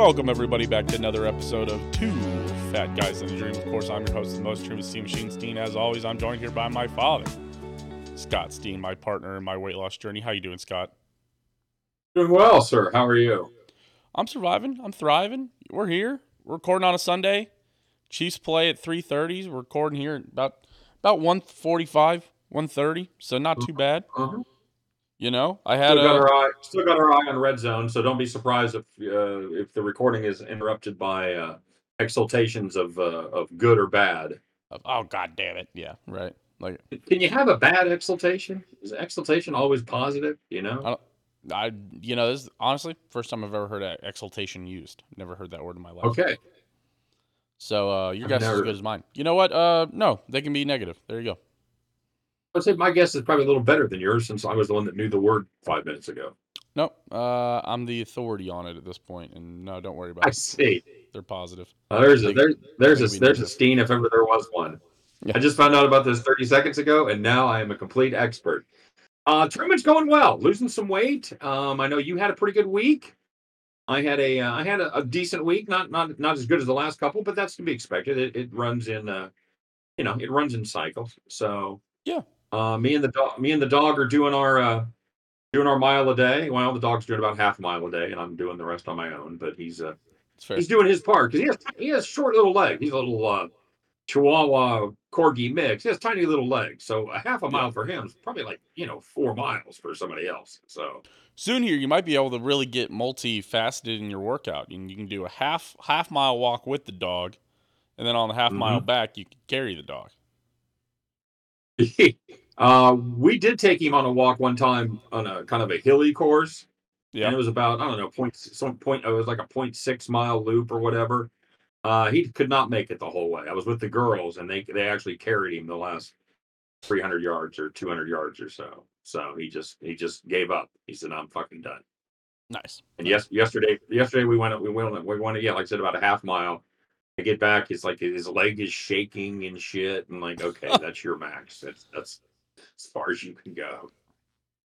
Welcome everybody back to another episode of Two Fat Guys in a Dream. Of course, I'm your host the most extreme Steen Machine Steen. As always, I'm joined here by my father, Scott Steen, my partner in my weight loss journey. How you doing, Scott? Doing well, sir. How are you? I'm surviving. I'm thriving. We're here. We're recording on a Sunday. Chiefs play at 3:30. We're recording here at about about 1:45, 1:30. So not too bad. Uh-huh. You know, I had Still got a our eye, still got our eye on red zone, so don't be surprised if uh, if the recording is interrupted by uh, exultations of uh, of good or bad. oh god damn it. Yeah, right. Like Can you have a bad exultation? Is exultation always positive? You know. I I you know, this is honestly first time I've ever heard exultation used. Never heard that word in my life. Okay. So uh, your guess is as good as mine. You know what? Uh, no, they can be negative. There you go. I'd say my guess is probably a little better than yours since I was the one that knew the word five minutes ago. Nope. Uh, I'm the authority on it at this point, and no, don't worry about I it. I see. They're positive. Uh, there's a Big- there, there's a there's a Steen if ever there was one. Yeah. I just found out about this 30 seconds ago, and now I am a complete expert. Uh, Truman's going well, losing some weight. Um, I know you had a pretty good week. I had a uh, I had a, a decent week, not not not as good as the last couple, but that's to be expected. It, it runs in uh, you know, it runs in cycles. So Yeah. Uh, me and the dog, me and the dog are doing our uh, doing our mile a day. Well, the dog's doing about half a mile a day, and I'm doing the rest on my own. But he's uh, he's doing his part because he has he has short little legs. He's a little uh, Chihuahua corgi mix. He has tiny little legs, so a half a mile for him is probably like you know four miles for somebody else. So Soon here, you might be able to really get multifaceted in your workout. You can, you can do a half half mile walk with the dog, and then on the half mile back, you can carry the dog. uh, we did take him on a walk one time on a kind of a hilly course, Yeah. and it was about I don't know point some point. It was like a point six mile loop or whatever. Uh, he could not make it the whole way. I was with the girls, and they they actually carried him the last 300 yards or 200 yards or so. So he just he just gave up. He said, "I'm fucking done." Nice. And yes, yesterday yesterday we went we went we went yeah like I said about a half mile. I get back, he's like his leg is shaking and shit, and like okay, that's your max. That's that's as far as you can go.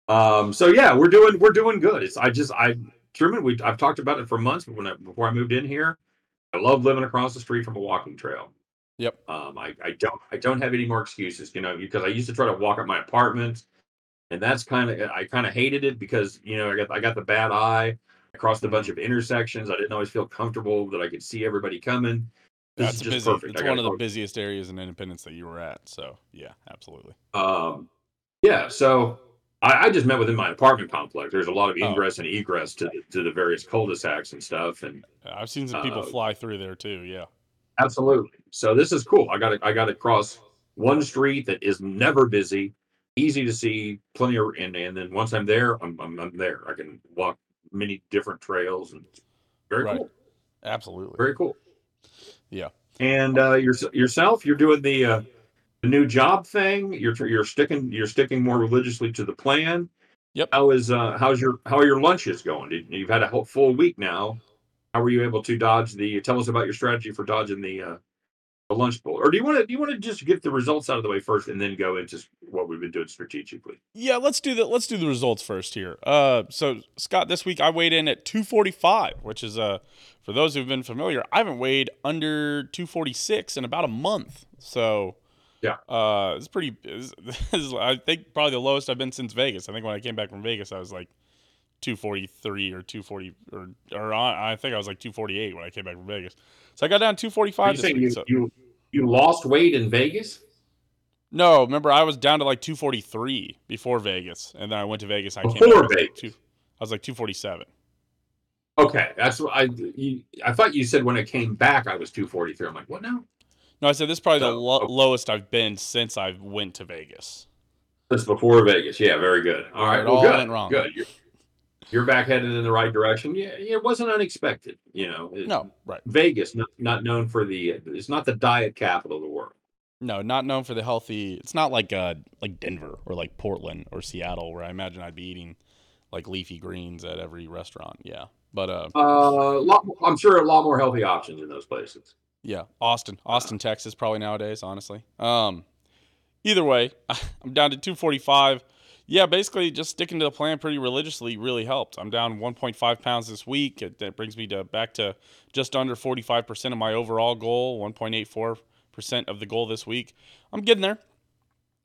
Um. So yeah, we're doing we're doing good. It's I just I Truman we I've talked about it for months. But when I, before I moved in here, I love living across the street from a walking trail. Yep. Um, I, I don't I don't have any more excuses, you know, because I used to try to walk up my apartment, and that's kind of I kind of hated it because you know I got I got the bad eye. I crossed a bunch of intersections. I didn't always feel comfortable that I could see everybody coming. That's busy. perfect. It's one of the busiest areas in Independence that you were at. So yeah, absolutely. Um, yeah, so I, I just met within my apartment complex. There's a lot of Oh. ingress and egress to the, to the various cul-de-sacs and stuff, and I've seen some people Uh, fly through there too. Yeah. Absolutely. So this is cool. I got to I got to cross one street that is never busy, easy to see, plenty of and and then once I'm there, I'm I'm, I'm there. I can walk many different trails and very Right. cool. Absolutely. Very cool. Yeah. And uh your, yourself, you're doing the uh the new job thing. You're you're sticking you're sticking more religiously to the plan. Yep. How is uh how's your how are your lunches going? Did, you've had a whole full week now. How were you able to dodge the? Tell us about your strategy for dodging the uh, the lunch bowl. Or do you want to do you want to just get the results out of the way first and then go into what we've been doing strategically? Yeah, let's do the let's do the results first here. Uh, so Scott, this week I weighed in at 245, which is uh, for those who've been familiar, I haven't weighed under 246 in about a month. So Yeah. uh, it's pretty. It's, it's, I think probably the lowest I've been since Vegas. I think when I came back from Vegas, I was like 243 or 240 or or I I think I was like 248 when I came back from Vegas. So I got down to 245 you you, so- you you lost weight in Vegas? No, remember I was down to like 243 before Vegas, and then I went to Vegas. And I came Before back, I was like Vegas. two, I was like 247. Okay, that's what I you, I thought you said when I came back I was 243. I'm like, what now? No, I said this is probably the lo- okay. lowest I've been since I went to Vegas. This before Vegas. Yeah, very good. All right, It well, all good. went wrong. Good. You're, you're back headed in the right direction. Yeah, it wasn't unexpected. You know, It- No, right. Vegas not, not known for the it's not the diet capital of the world. No, not known for the healthy. It's not like uh like Denver or like Portland or Seattle where I imagine I'd be eating like leafy greens at every restaurant. Yeah. But uh Uh, lot, I'm sure a lot more healthy options in those places. yeah, Austin, Austin, Texas probably nowadays, honestly. Um either way, I'm down to 245. Yeah, basically just sticking to the plan pretty religiously really helped. I'm down 1.5 pounds this week. It, that brings me to back to just under 45% of my overall goal, 1.84% of the goal this week. I'm getting there.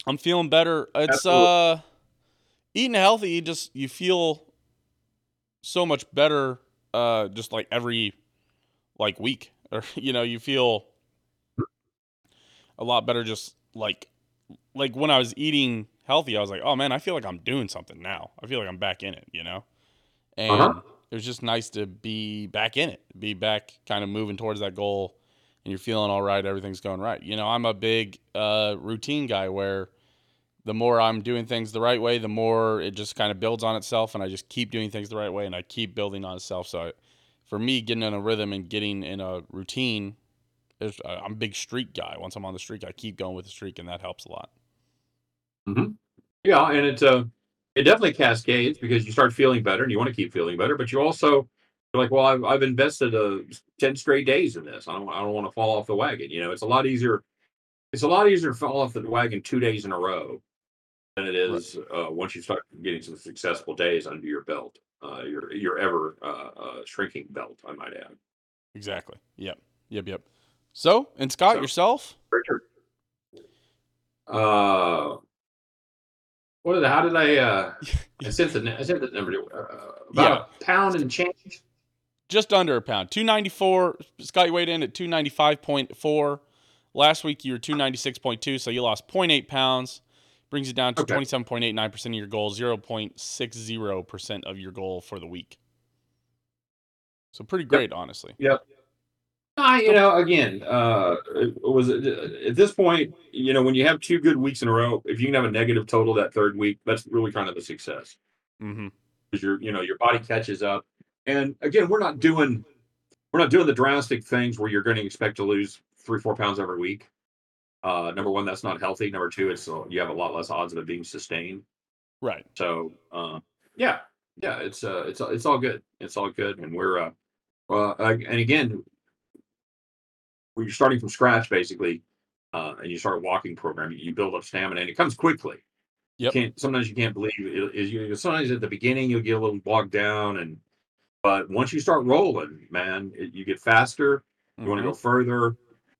I'm feeling better. It's Absolutely. uh eating healthy, you just you feel so much better uh just like every like week or you know, you feel a lot better just like like when I was eating healthy, I was like, "Oh man, I feel like I'm doing something now. I feel like I'm back in it," you know? And Uh-huh. it was just nice to be back in it, be back kind of moving towards that goal and you're feeling all right, everything's going right. You know, I'm a big uh routine guy where the more I'm doing things the right way, the more it just kind of builds on itself, and I just keep doing things the right way, and I keep building on itself. So, I, for me, getting in a rhythm and getting in a routine, is, uh, I'm a big streak guy. Once I'm on the streak, I keep going with the streak, and that helps a lot. Hmm Yeah, and it uh, it definitely cascades because you start feeling better and you want to keep feeling better, but you also you're like, well, I've I've invested uh, ten straight days in this. I don't I don't want to fall off the wagon. You know, it's a lot easier. It's a lot easier to fall off the wagon two days in a row than it is Right. uh, once you start getting some successful days under your belt. Uh, your your ever uh, uh, shrinking belt, I might add. Exactly. Yep. Yep. Yep. So, and Scott, So- yourself? Richard. Uh, what did how did I uh I sent the I sent the number to uh, about a pound and change. Just under a pound. 294. Scott, you weighed in at 295.4. Last week, you were 296.2, so you lost 0.8 pounds. Brings you down to 27.89% of your goal, 0.60% of your goal for the week. So pretty great, honestly. I, you know, again, uh, it was at this point, you know, when you have two good weeks in a row, if you can have a negative total that third week, that's really kind of a success Mm-hmm. because your, you know, your body catches up. And again, we're not doing, we're not doing the drastic things where you're going to expect to lose three, four pounds every week. Uh, number one, that's not healthy. Number two, it's uh, you have a lot less odds of it being sustained. Right. So, uh, yeah, yeah, it's uh, it's it's all good. It's all good, and we're uh, uh, and again, when you're starting from scratch, basically, uh, and you start a walking program, you build up stamina, and it comes quickly. Yep. You can't sometimes you can't believe it is you sometimes at the beginning you'll get a little bogged down, and but once you start rolling, man, it, you get faster. You want to go further,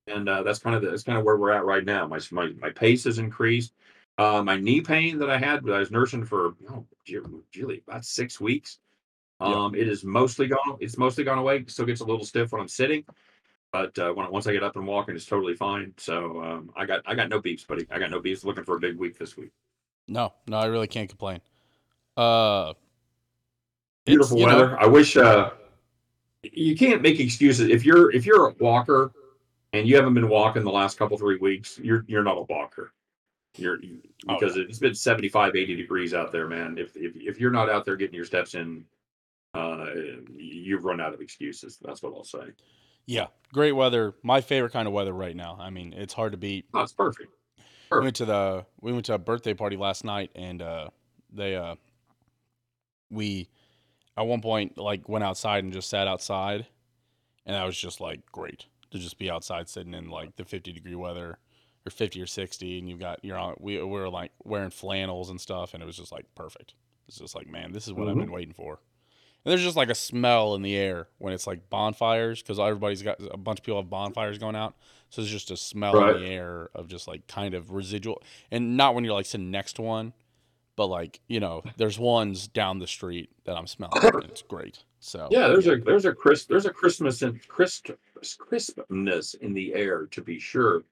and uh, that's kind of the, that's kind of where we're at right now. My my my pace has increased. Uh, my knee pain that I had, that I was nursing for oh, gee- really about six weeks. Yeah. Um, it is mostly gone. It's mostly gone away. Still gets a little stiff when I'm sitting, but uh, when once I get up and walking, it's totally fine. So um, I got I got no beefs, buddy. I got no beefs. Looking for a big week this week. No, no, I really can't complain. Uh, Beautiful you know, weather. I wish uh, you can't make excuses if you're if you're a walker and you haven't been walking the last couple three weeks. You're you're not a walker. You're you, Oh, because it's been 75, 80 degrees out there, man. If if if you're not out there getting your steps in, uh, you've run out of excuses. That's what I'll say. Yeah, great weather. My favorite kind of weather right now. I mean, it's hard to beat. Oh, it's perfect. we went to the we went to a birthday party last night and uh they uh we at one point like went outside and just sat outside and that was just like great to just be outside sitting in like the 50 degree weather or 50 or 60 and you've got you're on we, we were like wearing flannels and stuff and it was just like perfect it's just like man this is what i've Mhm. been waiting for and there's just like a smell in the air when it's like bonfires because everybody's got a bunch of people have bonfires going out so there's just a smell Right. in the air of just like kind of residual, and not when you're like sitting next to one, but like you know, there's ones down the street that I'm smelling. and it's great. So Yeah, there's a there's a crisp there's a Christmas and crisp crispness in the air to be sure.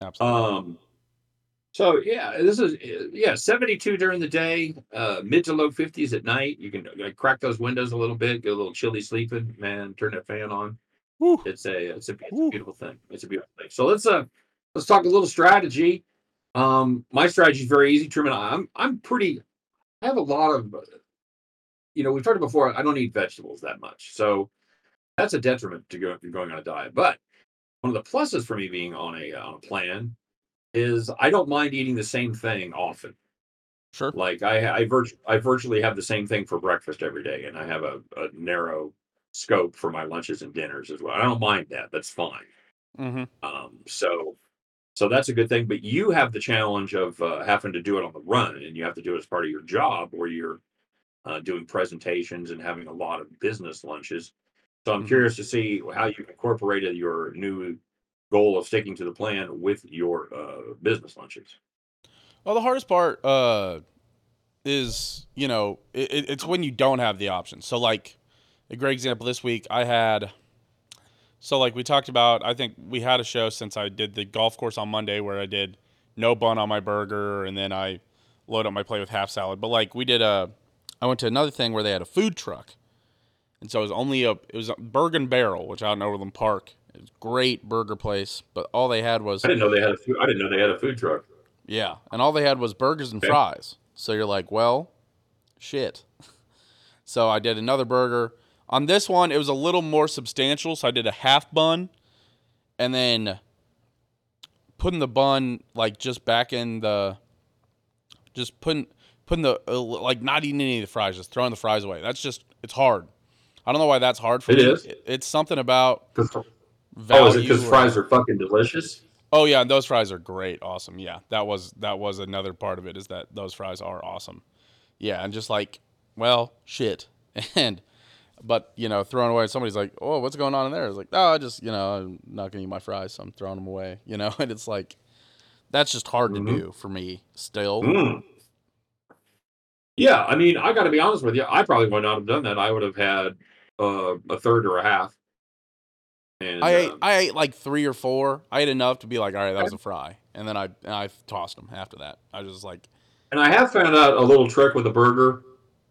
absolutely. Um, so yeah, this is yeah, 72 during the day, uh, mid to low 50s at night. You can uh, crack those windows a little bit, get a little chilly sleeping. Man, turn that fan on. Whew. It's a it's a, it's a beautiful thing. It's a beautiful thing. So let's uh let's talk a little strategy. Um, my strategy is very easy, Truman. I'm I'm pretty. I have a lot of, uh, you know, we've talked before. I don't eat vegetables that much, so that's a detriment to go, going on a diet. But one of the pluses for me being on a on a plan is I don't mind eating the same thing often. Sure. Like I I, virt- I virtually have the same thing for breakfast every day, and I have a, a narrow scope for my lunches and dinners as well. I don't mind that. That's fine. Mm-hmm. Um, so So that's a good thing. But you have the challenge of uh, having to do it on the run, and you have to do it as part of your job, where you're uh, doing presentations and having a lot of business lunches. So I'm Mhm. curious to see how you incorporated your new goal of sticking to the plan with your uh, business lunches. Well, the hardest part uh, is you know it, it- it's when you don't have the option. So like a great example this week, I had. So like we talked about, I think we had a show since I did the golf course on Monday where I did no bun on my burger and then I load up my plate with half salad. But like we did a, I went to another thing where they had a food truck, and so it was only a it was a Bergen Barrel, which out in Overland Park. Great burger place, but all they had was I didn't know they had a food, I didn't know they had a food truck. yeah, and all they had was burgers and Okay. fries. So you're like, well, shit. So I did another burger. On this one, it was a little more substantial. So I did a half bun, and then putting the bun like just back in the, just putting putting the uh, like not eating any of the fries, just throwing the fries away. That's just it's hard. I don't know why that's hard for It me. is? It- It's something about value. oh, is it because or- fries are fucking delicious? Oh yeah, and those fries are great, awesome. Yeah, that was that was another part of it is that those fries are awesome. Yeah, and just like, well, shit, and but you know, throwing away. Somebody's like, oh, what's going on in there? It's like, oh, I just you know, I'm not gonna eat my fries, so I'm throwing them away. You know, and it's like, that's just hard Mhm. to do for me still. Mm. Yeah, I mean, I got to be honest with you. I probably would not have done that. I would have had uh, a third or a half. And I ate um, I ate like three or four. I ate enough to be like, all right, that was a fry, and then I and I tossed them after that. I was just like, and I have found out a little trick with a burger.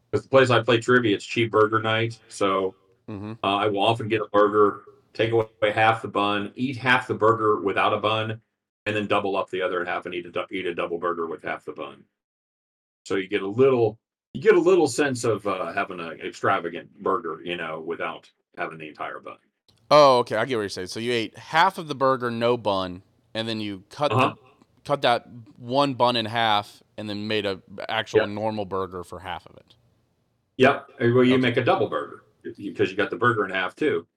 Because the place I play trivia, it's cheap burger night. So mm-hmm. uh, I will often get a burger, take away half the bun, eat half the burger without a bun, and then double up the other half and eat a eat a double burger with half the bun. So you get a little you get a little sense of uh, having an extravagant burger, you know, without having the entire bun. Oh, okay. I get what you're saying. So you ate half of the burger, no bun, and then you cut Uh-huh. the, cut that one bun in half, and then made a actual Yeah. normal burger for half of it. Yep. Well, you Okay. make a double burger because you got the burger in half too,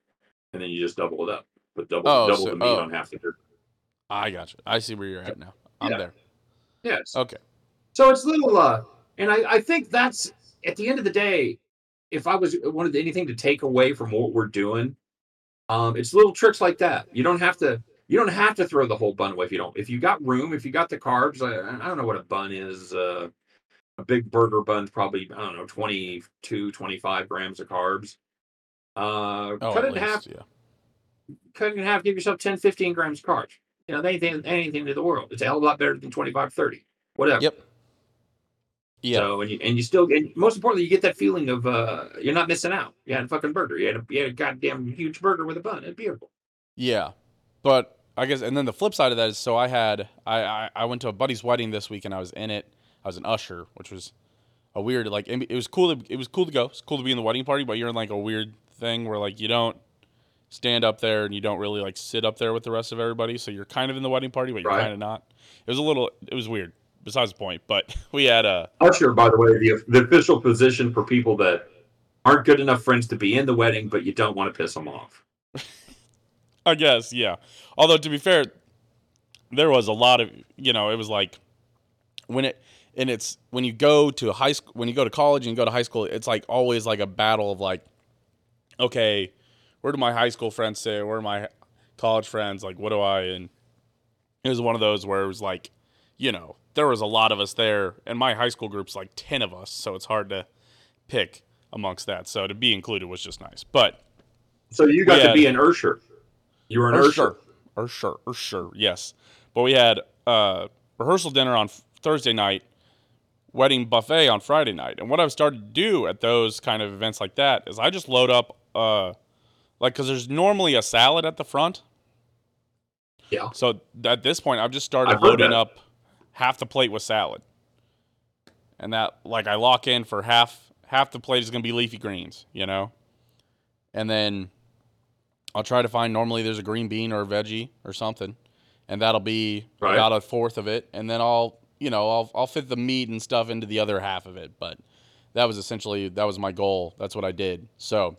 and then you just double it up. Put double Oh, double so- the meat oh. on half the burger. I got you. I see where you're at now. I'm Yeah. there. Yes. Okay. So it's little, uh, and I, I think that's at the end of the day, if I was wanted anything to take away from what we're doing, um, it's little tricks like that. You don't have to, you don't have to throw the whole bun away if you don't. If you got room, if you got the carbs, I, I don't know what a bun is. Uh, a big burger bun's probably I don't know 22, 25 grams of carbs. Uh, Oh, cut it in half. yeah. Cut it in half. Give yourself 10, 15 grams of carbs. You know, anything, anything to the world. It's a hell of a lot better than 25, 30. Whatever. Yep. Yeah. So and you and you still and most importantly, you get that feeling of uh you're not missing out. You had a fucking burger. You had a, you had a goddamn huge burger with a bun. It's beautiful. Yeah, but I guess, and then the flip side of that is, so I had, I, I, I went to a buddy's wedding this week, and I was in it. I was an usher, which was a weird, like, it was cool. To, it was cool to go. It's cool to be in the wedding party, but you're in like a weird thing where like you don't stand up there and you don't really like sit up there with the rest of everybody. So you're kind of in the wedding party, but you're Right. kind of not. It was a little, it was weird. Besides the point, but we had a. Usher, by the way, the the official position for people that aren't good enough friends to be in the wedding, but you don't want to piss them off. I guess, yeah. Although to be fair, there was a lot of you know, it was like when it and it's when you go to high school when you go to college and you go to high school, it's like always like a battle of like, okay, where do my high school friends say? Where are my college friends? Like, what do I? And it was one of those where it was like, you know, there was a lot of us there, and my high school group's like ten of us, so it's hard to pick amongst that. So to be included was just nice, but. So you got Yeah. to be an Ursher. You were an Ursher. sure, or sure, or sure, yes. But we had uh, rehearsal dinner on Thursday night, wedding buffet on Friday night, and what I've started to do at those kind of events like that is I just load up, uh, like, because there's normally a salad at the front. Yeah. So at this point, I've just started I've loading up half the plate with salad, and that like I lock in for half half the plate is gonna be leafy greens, you know, and then I'll try to find normally there's a green bean or a veggie or something, and that'll be Right. about a fourth of it, and then I'll you know I'll I'll fit the meat and stuff into the other half of it, but that was essentially that was my goal. That's what I did. So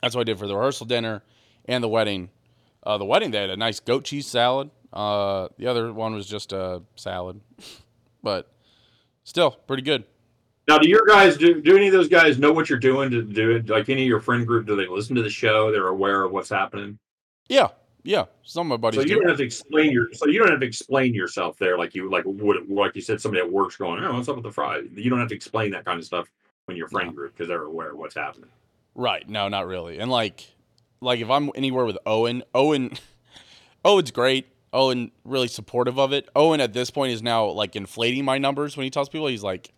that's what I did for the rehearsal dinner and the wedding. Uh, the wedding they had a nice goat cheese salad. Uh, the other one was just a salad, but still pretty good. Now, do your guys do? Do any of those guys know what you're doing to do it? Like any of your friend group, do they listen to the show? They're aware of what's happening. Yeah, yeah. Some of my buddies. So you do. don't have to explain your. So you don't have to explain yourself there, like you like would like you said. Somebody at work's going, "Oh, what's up with the fries?" You don't have to explain that kind of stuff when your friend No. group because they're aware of what's happening. Right. No, not really. And like like if I'm anywhere with Owen, Owen Owen's great. Owen really supportive of it. Owen at this point is now like inflating my numbers when he tells people he's like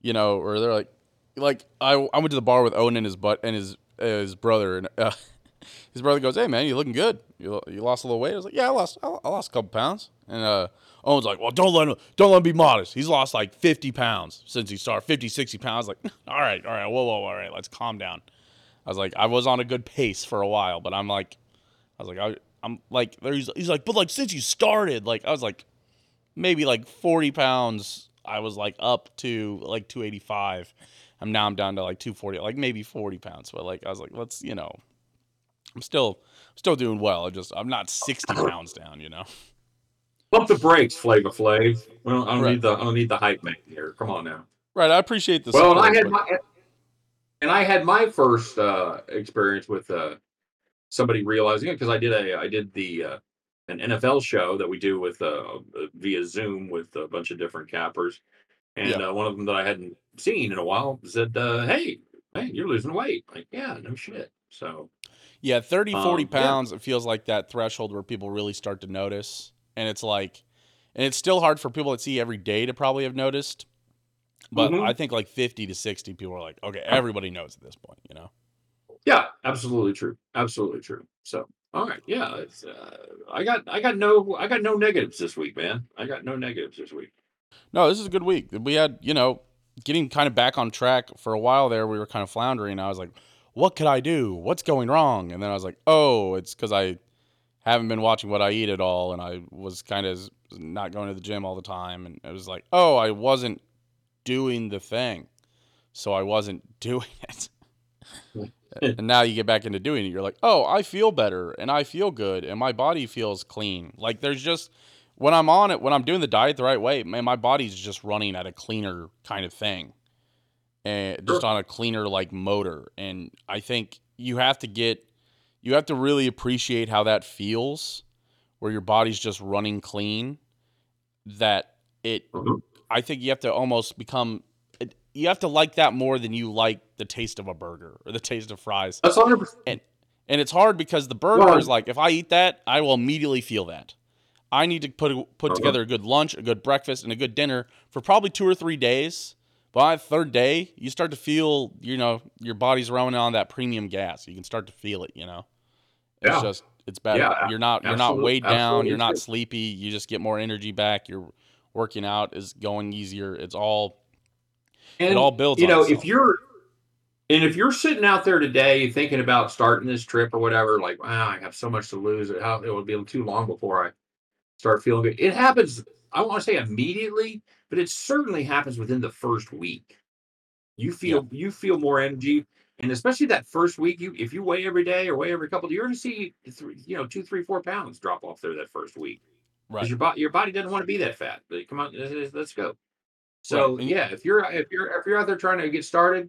you know, or they're like like I I went to the bar with Owen and his butt and his uh, his brother and uh, his brother goes, "Hey man, you looking good? You, you lost a little weight?" I was like, "Yeah, I lost I I lost a couple pounds." And uh Owen's like, "Well, don't let him don't let him be modest. He's lost like 50 pounds since he started, 50, 60 pounds." Like, "All right, all right. Whoa, whoa, all right. Let's calm down." I was like, I was on a good pace for a while, but I'm like, I was like, I, I'm like, he's, he's like, but like since you started, like I was like, maybe like 40 pounds. I was like up to like 285. I'm now I'm down to like 240, like maybe 40 pounds. But like I was like, let's, you know, I'm still still doing well. I just I'm not 60 pounds down, you know. Pump the brakes, Flava Flav. Well, I don't Right. need the I don't need the hype man here. Come on now. Right. I appreciate the well, and I had but- my and I had my first uh, experience with uh, somebody realizing it because I did a I did the uh, an NFL show that we do with uh, via Zoom with a bunch of different cappers, and Yeah. uh, one of them that I hadn't seen in a while said, uh, "Hey, hey, you're losing weight." Like, yeah, no shit. So Yeah, 30, 40 Um, yeah. pounds, it feels like that threshold where people really start to notice. And it's like, and it's still hard for people that see every day to probably have noticed. But Mhm. I think like 50 to 60 people are like, okay, everybody knows at this point, you know? Yeah, absolutely true, absolutely true. So all right, yeah, it's uh, I got I got no I got no negatives this week, man. I got no negatives this week. No, this is a good week. We had, you know, getting kind of back on track for a while there. We were kind of floundering. I was like, what could I do? What's going wrong? And then I was like, oh, it's because I haven't been watching what I eat at all. And I was kind of not going to the gym all the time. And it was like, oh, I wasn't doing the thing. So I wasn't doing it. And now you get back into doing it. You're like, oh, I feel better and I feel good and my body feels clean. Like there's just, when I'm on it, when I'm doing the diet the right way, man, my body's just running at a cleaner kind of thing, and just on a cleaner like motor. And I think you have to get, you have to really appreciate how that feels, where your body's just running clean. That it, Mhm. I think you have to almost become, you have to like that more than you like the taste of a burger or the taste of fries. That's hundred percent. And and it's hard because the burger Well- is like if I eat that, I will immediately feel that. I need to put put Uh-huh. together a good lunch, a good breakfast, and a good dinner for probably two or three days. By the third day, you start to feel, you know, your body's running on that premium gas. You can start to feel it, you know. It's Yeah. just it's better. Yeah, you're not you're not weighed down. absolutely You're not sleepy. You just get more energy back. You're working out is going easier. It's all And it all builds You know, if you're and if you're sitting out there today thinking about starting this trip or whatever, like, wow, I have so much to lose. It, how, it will be too long before I start feeling good. It happens. I want to say immediately, but it certainly happens within the first week. You feel you feel more energy, and especially that first week. You if you weigh every day or weigh every couple, you're going to see three, you know two, three, four pounds drop off there that first week. right. because your body your body doesn't want to be that fat. But come on, let's go. So Right, yeah, if you're if you're if you're out there trying to get started,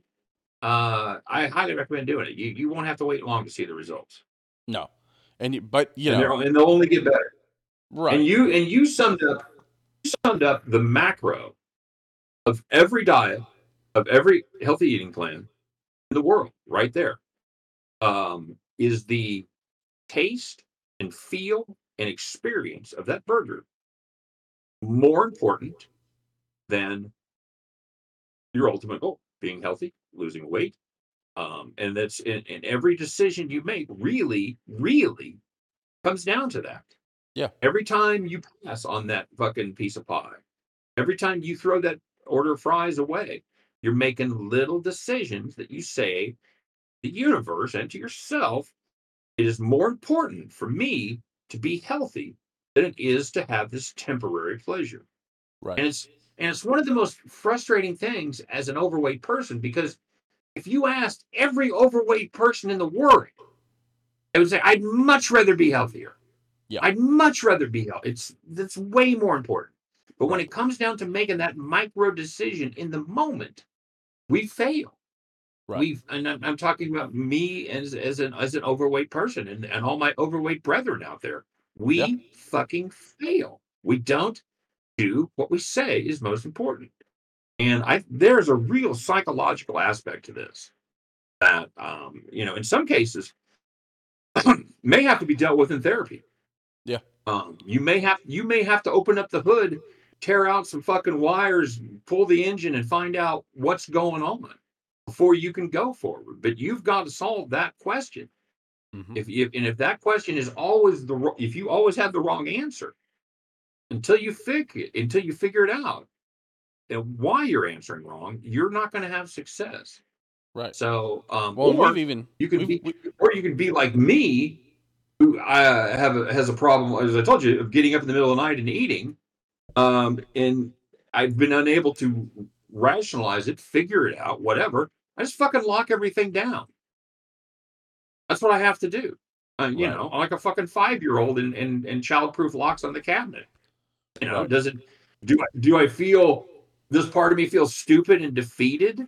uh, I highly recommend doing it. You you won't have to wait long to see the results. No, and you- but you and, know, and they'll only get better. right. And you and you summed up you summed up the macro of every diet of every healthy eating plan in the world right there. Um, is the taste and feel and experience of that burger more important than your ultimate goal being healthy losing weight um, and that's in, in every decision you make really really comes down to that Yeah. every time you pass on that fucking piece of pie every time you throw that order of fries away you're making little decisions that you say the universe and to yourself it is more important for me to be healthy than it is to have this temporary pleasure right. and it's and it's one of the most frustrating things as an overweight person because if you asked every overweight person in the world, they would say, I'd much rather be healthier. Yeah. I'd much rather be healthy. It's that's way more important. But when it comes down to making that micro decision in the moment, we fail. Right. We've and I'm, I'm talking about me as as an as an overweight person and, and all my overweight brethren out there. We Yeah. fucking fail. We don't do what we say is most important. And I there's a real psychological aspect to this that um, you know, in some cases may have to be dealt with in therapy. Yeah. Um, you may have you may have to open up the hood, tear out some fucking wires, pull the engine, and find out what's going on before you can go forward. But you've got to solve that question. Mhm. If, if and if that question is always the if you always have the wrong answer until you figure it until you figure it out and why you're answering wrong, you're not going to have success. Right. So, um, Well, or we've even you can be, we- or you can be like me, who uh, have a, has a problem, as I told you, of getting up in the middle of the night and eating, um, and I've been unable to rationalize it, figure it out, whatever. I just fucking lock everything down. That's what I have to do. Uh, you Right. know, like a fucking five year old and and and childproof locks on the cabinet. You know, does it? Do I do I feel this part of me feels stupid and defeated?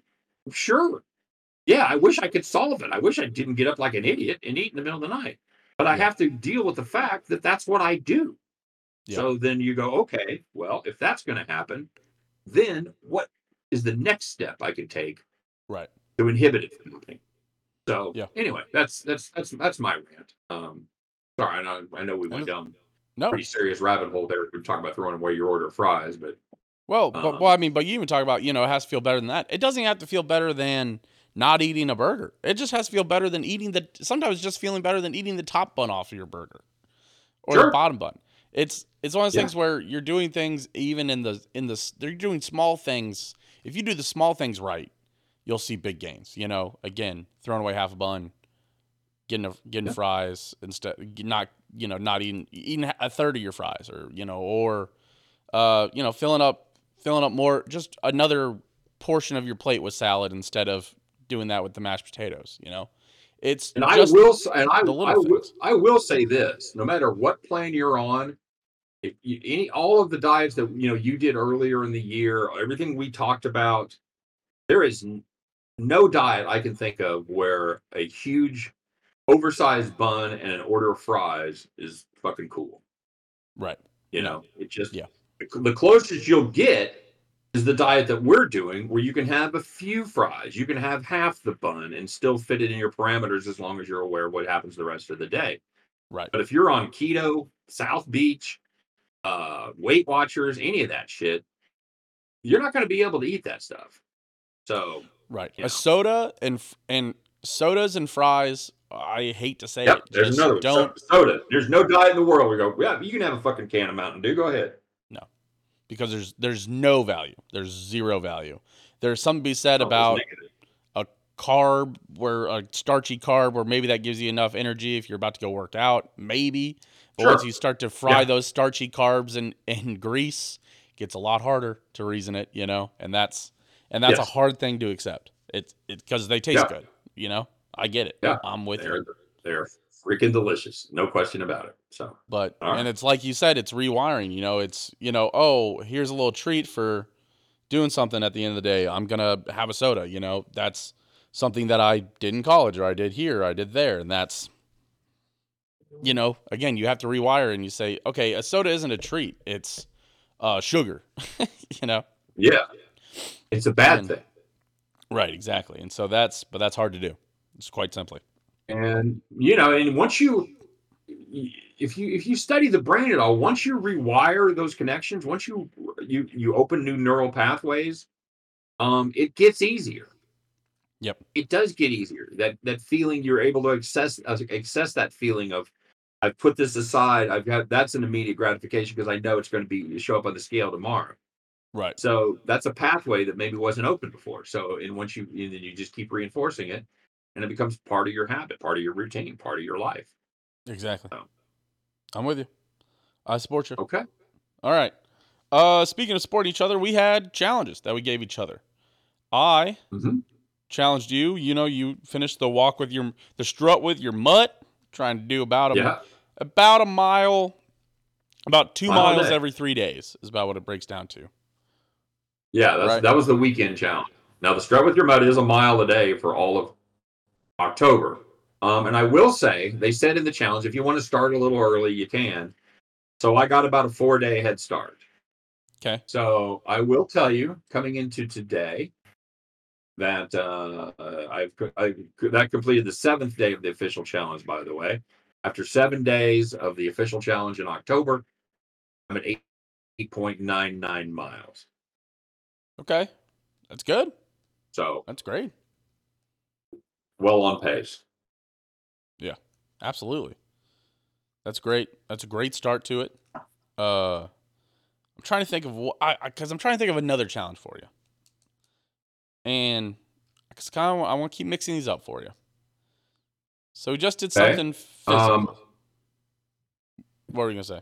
Sure. Yeah, I wish I could solve it. I wish I didn't get up like an idiot and eat in the middle of the night. But I have to deal with the fact that that's what I do. Yeah. So then you go, okay, well, if that's going to happen, then what is the next step I can take right. to inhibit it from happening? So Yeah. anyway, that's that's that's that's my rant. Um, sorry, I know I know we went down No. pretty serious rabbit hole there. We're talking about throwing away your order of fries, but Well, but Um, well, I mean, but you even talk about you know it has to feel better than that. It doesn't have to feel better than not eating a burger. It just has to feel better than eating the. Sometimes just feeling better than eating the top bun off of your burger, or the bottom bun. It's it's one of those Yeah. things where you're doing things even in the in the they're doing small things. If you do the small things right, you'll see big gains. You know, again, throwing away half a bun, getting a, getting Yeah. fries instead, not you know not eating eating a third of your fries, or you know, or uh, you know, filling up filling up more just another portion of your plate with salad instead of doing that with the mashed potatoes. You know, it's And I will, and I, I will. I will say this: no matter what plan you're on, if you, any all of the diets that you know you did earlier in the year, everything we talked about, there is no diet I can think of where a huge, oversized bun and an order of fries is fucking cool. right. You know, it just Yeah. the- closest you'll get is the diet that we're doing, where you can have a few fries, you can have half the bun, and still fit it in your parameters as long as you're aware of what happens the rest of the day. Right. But if you're on keto, South Beach, uh, Weight Watchers, any of that shit, you're not going to be able to eat that stuff. So, Right. A soda and and sodas and fries. I hate to say yep, it. there's just another. Don't So- soda. There's no diet in the world. We go, yeah, you can have a fucking can of Mountain Dew. Go ahead. No, because there's there's no value. There's zero value. There's something to be said Oh, about a carb where a starchy carb where maybe that gives you enough energy if you're about to go work out maybe but once you start to fry Yeah. those starchy carbs in, in grease it gets a lot harder to reason it you know and that's and that's Yes. a hard thing to accept it's it because they taste Yeah. good you know i get it Yeah. i'm with They're, you they're freaking delicious. No question about it. So, but right. and it's like you said it's rewiring you know it's you know oh here's a little treat for doing something at the end of the day i'm gonna have a soda you know that's something that i did in college or i did here or i did there and that's you know again you have to rewire and you say okay a soda isn't a treat it's uh sugar you know yeah, it's a bad And- thing. Right exactly and so that's but that's hard to do. It's quite simply. And you know and once you if you if you study the brain at all once you rewire those connections once you you you open new neural pathways um it gets easier. Yep. it does get easier that that feeling you're able to access uh, access that feeling of i've put this aside i've got that's an immediate gratification because i know it's going to be show up on the scale tomorrow right so that's a pathway that maybe wasn't open before so and once you and then you just keep reinforcing it and it becomes part of your habit part of your routine part of your life exactly So. i'm with you i support you okay All right. Uh, speaking of supporting each other, we had challenges that we gave each other. I Mhm. challenged you. You know, you finished the walk with your the strut with your mutt, trying to do about a yeah About a mile, about two Mile miles day. every three days is about what it breaks down to. Yeah, that's, Right. that was the weekend challenge. Now the strut with your mud is a mile a day for all of October. Um, and I will say they said in the challenge if you want to start a little early, you can. So I got about a four day head start. Okay. So I will tell you, coming into today, that uh, I've I, that completed the seventh day of the official challenge. By the way, after seven days of the official challenge in October, I'm at eight point nine nine miles. Okay, that's good. So That's great. well on pace. Yeah, absolutely. That's great. That's a great start to it. Uh, I'm trying to think of what I because I'm trying to think of another challenge for you, and because kind of I want to keep mixing these up for you. So we just did Okay. something physical. Um, what were you gonna say?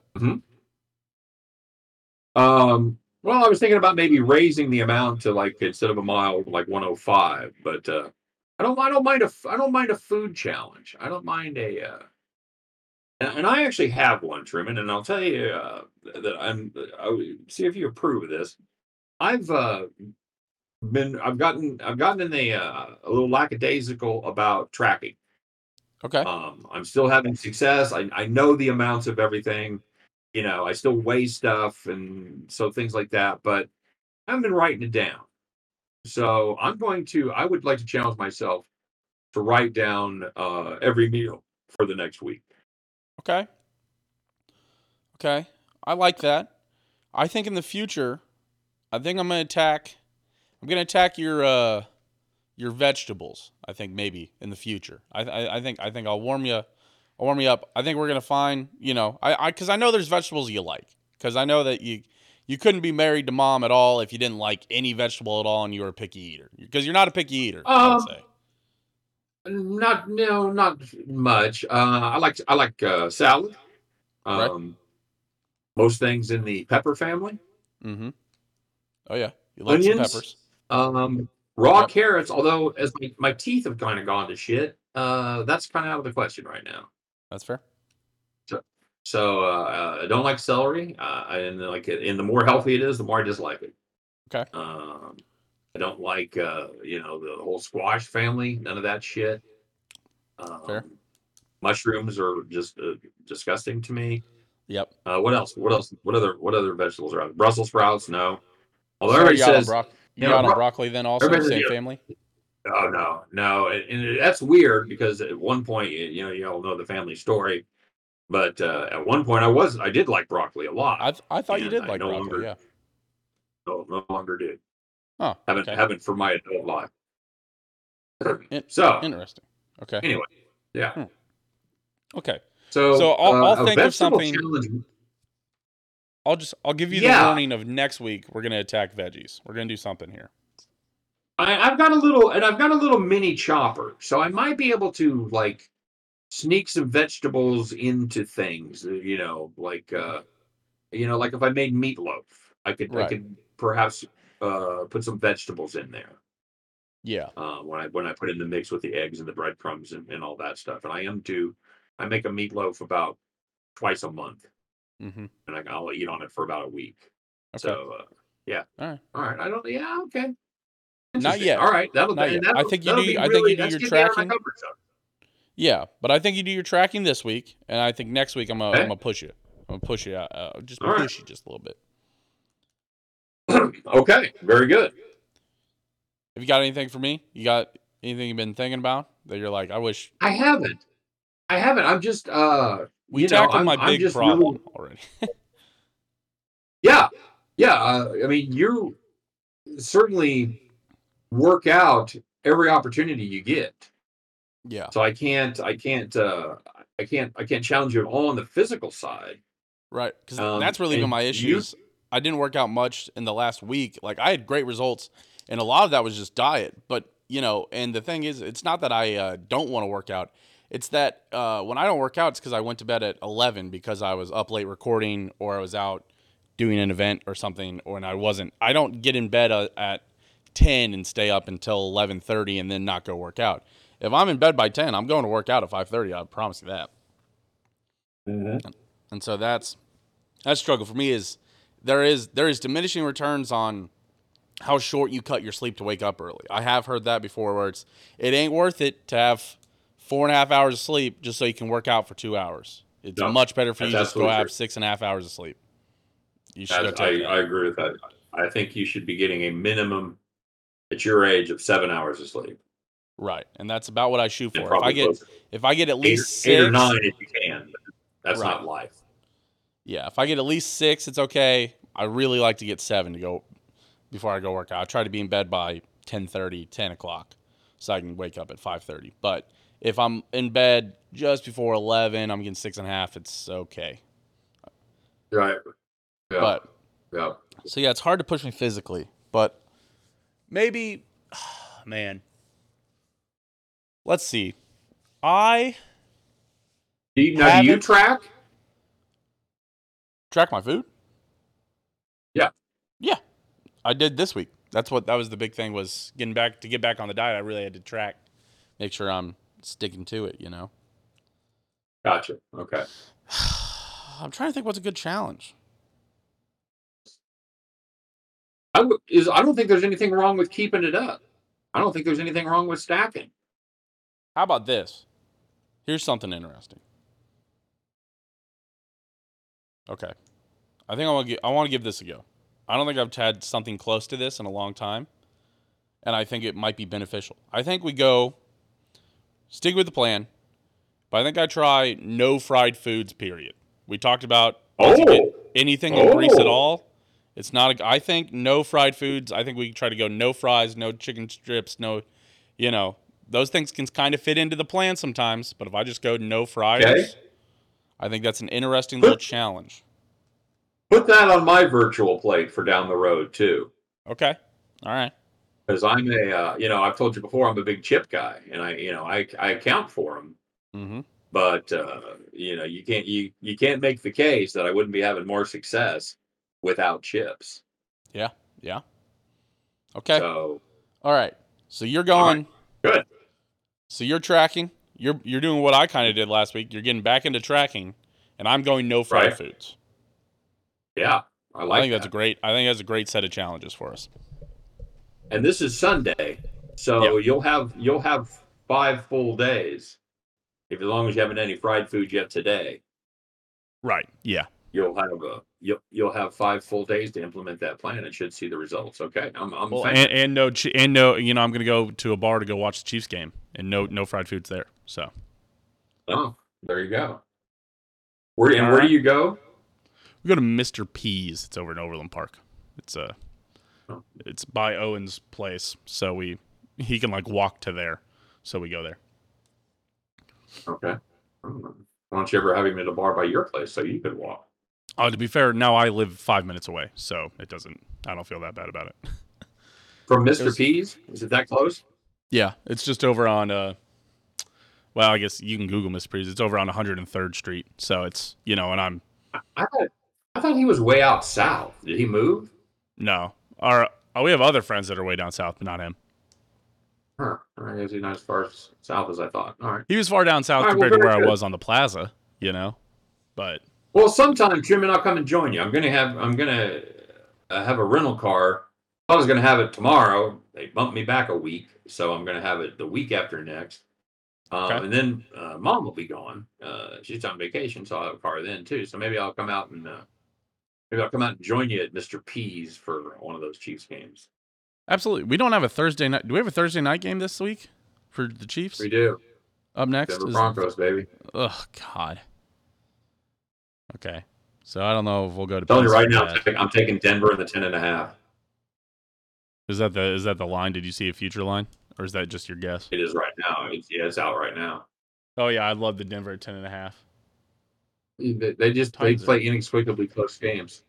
Um, well, I was thinking about maybe raising the amount to like instead of a mile, like 105. But uh, I don't, I don't mind a, I don't mind a food challenge. I don't mind a, uh, and, and I actually have one, Truman, and I'll tell you uh, that I'm. I would- see if you approve of this. I've uh, been, I've gotten, I've gotten in a, uh, a little lackadaisical about tracking. Okay. Um, I'm still having success. I, I know the amounts of everything. You know, I still weigh stuff and so things like that, but I haven't been writing it down. So I'm going to, I would like to challenge myself to write down uh, every meal for the next week. Okay. Okay. I like that. I think in the future, I think I'm gonna attack. I'm gonna attack your uh, your vegetables. I think maybe in the future. I I, I think I think I'll warm you. I'll warm you up. I think we're gonna find. You know, I I because I know there's vegetables you like. Because I know that you you couldn't be married to mom at all if you didn't like any vegetable at all and you were a picky eater. Because you're not a picky eater. I Um, say. Not, no, not much. Uh, I like, I like uh, salad. Right. Um, Most things in the pepper family. Mm-hmm. Oh yeah, you like some Onions? peppers. Um, raw Yep. carrots, although as my, my teeth have kind of gone to shit, uh, that's kind of out of the question right now. That's fair. So uh, uh, I don't like celery, uh, and like it, and the more healthy it is, the more I dislike it. Okay. Um, I don't like uh, you know the whole squash family, none of that shit. Um, Fair. Mushrooms are just uh, disgusting to me. Yep. Uh, what else? What else? What other? What other vegetables are out? Brussels sprouts? No. Although So everybody you got on says, broc- you know, got on bro- broccoli then also same family. Oh no, no, and, and that's weird because at one point, you know, you all know the family story, but uh, at one point, I was, I did like broccoli a lot. I th- I thought you did I like no broccoli. longer- Yeah. no, no longer did. Oh, Haven't okay. haven't for my adult life. In- so Interesting. Okay. anyway, yeah. Okay. So So I'll- I'll think of something- challenge- I'll just I'll give you Yeah. the warning of next week we're gonna attack veggies. We're gonna do something here. I, I've got a little, and I've got a little mini chopper, so I might be able to like sneak some vegetables into things. uh, You know, like uh, you know, like if I made meatloaf, I could, I Right. could perhaps uh put some vegetables in there. Yeah. uh, when I when I put in the mix with the eggs and the breadcrumbs and, and all that stuff. And I am due. I make a meatloaf about twice a month, Mm-hmm. and I, I'll eat on it for about a week. Okay. So uh, yeah, All right. all right. I don't. Yeah, okay. Not yet. All right, that'll. Not yet. that'll I think you do- be I think you do your getting me out of my tracking. Yeah, but I think you do your tracking this week, and I think next week I'm gonna Okay. I'm gonna push you. I'm gonna push you. Uh, uh, just All right. push you just a little bit. okay, very good. Have you got anything for me? You got anything you've been thinking about that you're like, I wish I haven't. I haven't. I'm just. uh we you know, tackled I'm- my I'm big just problem really- already. Yeah, yeah. Uh, I mean, you certainly work out every opportunity you get. yeah. So I can't, I can't, uh, I can't, I can't challenge you at all on the physical side. Right, because Um, that's really been my you- issues. I didn't work out much in the last week. Like I had great results, and a lot of that was just diet. But you know, and the thing is, it's not that I uh, don't want to work out. It's that uh, when I don't work out, it's because I went to bed at eleven because I was up late recording or I was out doing an event or something, or and I wasn't. I don't get in bed uh, at ten and stay up until eleven thirty and then not go work out. If I'm in bed by ten, I'm going to work out at five thirty. I promise you that. Mm-hmm. and so that's that struggle for me is there is there is diminishing returns on how short you cut your sleep to wake up early. I have heard that before, where it's it ain't worth it to have four and a half hours of sleep just so you can work out for two hours. It's No, much better for you just to go have six and a half hours of sleep. You should go That's- take I. I agree with that. I think you should be getting a minimum at your age of seven hours of sleep. right, and that's about what I shoot for. If I get closer. if I get at eight, least eight or nine if you can. That's Right. not life. Yeah, if I get at least six, it's okay. I really like to get seven to go before I go work out. I try to be in bed by 10 o'clock, so I can wake up at five thirty. But if I'm in bed just before eleven, I'm getting six and a half. It's okay. Right. Yeah. But yeah. so yeah, it's hard to push me physically, but maybe, man. Let's see. I Do you, now, do you track? track my food. Yeah. Yeah, I did this week. That's what that was the big thing was getting back to get back on the diet. I really had to track, make sure I'm sticking to it. You know, Gotcha. Okay. I'm trying to think what's a good challenge. I w- is I don't think there's anything wrong with keeping it up. I don't think there's anything wrong with stacking. How about this? Here's something interesting. Okay, I think I want to I want to give this a go. I don't think I've had something close to this in a long time, and I think it might be beneficial. I think we go stick with the plan, but I think I try no fried foods. Period. We talked about once you get Oh. anything in grease at Oh. all. It's not. A, I think no fried foods. I think we try to go no fries, no chicken strips, no, you know, those things can kind of fit into the plan sometimes. But if I just go no fries, Okay. I think that's an interesting little challenge. Put that on my virtual plate for down the road too. Okay. All right. Because I'm a, uh, you know, I've told you before, I'm a big chip guy, and I, you know, I I account for them. Mm-hmm. But uh, you know, you can't you you can't make the case that I wouldn't be having more success without chips. Yeah. Yeah. Okay. So All right. So you're going. good. So you're tracking. You're you're doing what I kind of did last week. You're getting back into tracking, and I'm going no fried Right. foods. Yeah, I like I think that's a great. I think that's a great set of challenges for us. and this is Sunday, so you'll have you'll have five full days. If as long as you haven't any fried food yet today, Right. Yeah. You'll have a you'll you'll have five full days to implement that plan and should see the results. Okay, I'm I'm Well, and, and no and no. You know, I'm going to go to a bar to go watch the Chiefs game, and no no fried foods there. So oh, there you go. Where and All where right. do you go? we go to Mr. P's. It's over in Overland Park. It's uh Oh. it's by Owen's place, so we he can like walk to there, so we go there. Okay. Why don't you ever have him at a bar by your place so you could walk? Oh, to be fair, now I live five minutes away, so it doesn't. I don't feel that bad about it. From Mr. was- P's? Is it that close? Yeah, it's just over on uh well, I guess you can Google Mr. Priest. It's over on 103rd Street. So it's, you know, and I'm I thought I thought he was way out south. Did he move? no. Our oh, we have other friends that are way down south, but not him. Huh. I guess he's not as far south as I thought. All right. He was far down south All right, well, compared to very where I was on the plaza, you know. But Well, sometime and I'll come and join you. I'm gonna have I'm gonna uh, have a rental car. I was gonna have it tomorrow. They bumped me back a week, so I'm gonna have it the week after next. Um, Okay. And then uh, mom will be gone. Uh, she's on vacation, so I'll have a car then too. So maybe I'll come out and uh, maybe I'll come out and join you at Mr. P's for one of those Chiefs games. absolutely, we don't have a Thursday night. Do we have a Thursday night game this week for the Chiefs? We do. Up next, Denver is- Broncos, baby. Oh God. Okay, so I don't know if we'll go to. Tell you right now. I'm taking- I'm taking Denver in the ten and a half. Is that the is that the line? Did you see a future line, or is that just your guess? It is right now. It's, yeah, it's out right now. Oh yeah, I love the Denver at ten and a half. They, they just they Titans are- play inexplicably close games.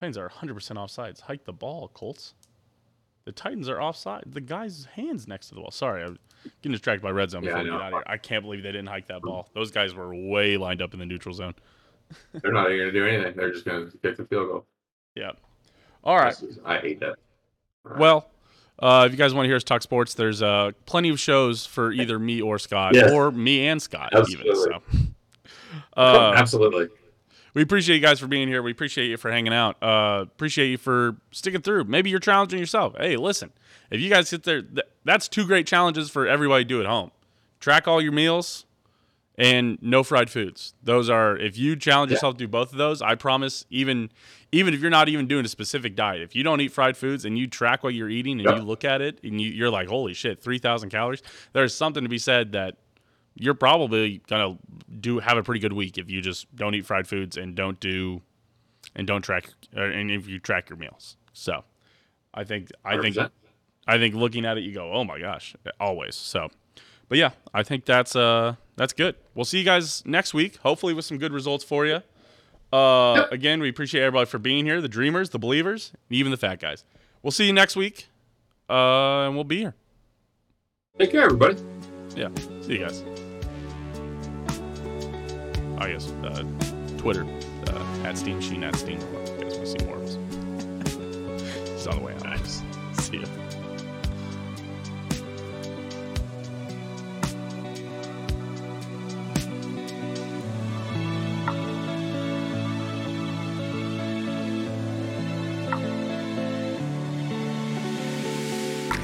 Titans are 100% offsides. Hike the ball, Colts. The Titans are offside. The guy's hands next to the ball. Sorry, I'm getting distracted by red zone Yeah, I we get out of here. I can't believe they didn't hike that ball. Those guys were way lined up in the neutral zone. They're not even going to do anything. They're just going to kick the field goal. Yeah. All right. Is- I hate that. All right. Well, uh, if you guys want to hear us talk sports, there's uh, plenty of shows for either me or Scott, Yes. or me and Scott, even. Absolutely. So, Uh, Absolutely. we appreciate you guys for being here. We appreciate you for hanging out. Uh, appreciate you for sticking through. Maybe you're challenging yourself. Hey, listen, if you guys sit there, th- that's two great challenges for everybody to do at home. Track all your meals and no fried foods. Those are if you challenge Yeah. yourself to do both of those, I promise even even if you're not even doing a specific diet, if you don't eat fried foods and you track what you're eating and Yeah. you look at it and you, you're like, holy shit, three thousand calories. There's something to be said that you're probably gonna do have a pretty good week if you just don't eat fried foods and don't do and don't track uh, and if you track your meals. So, I think I think 100%. I think looking at it, you go, oh my gosh, always. So, but yeah, I think that's uh that's good. We'll see you guys next week, hopefully with some good results for you. Uh, Yep. again, we appreciate everybody for being here, the dreamers, the believers, and even the fat guys. We'll see you next week, uh, and we'll be here. Take care, everybody. Yeah, see you guys. Oh yes, uh, Twitter uh, at Steen Machine at Steam. You guys want to see more of us? He's on the way out. Nice. See ya.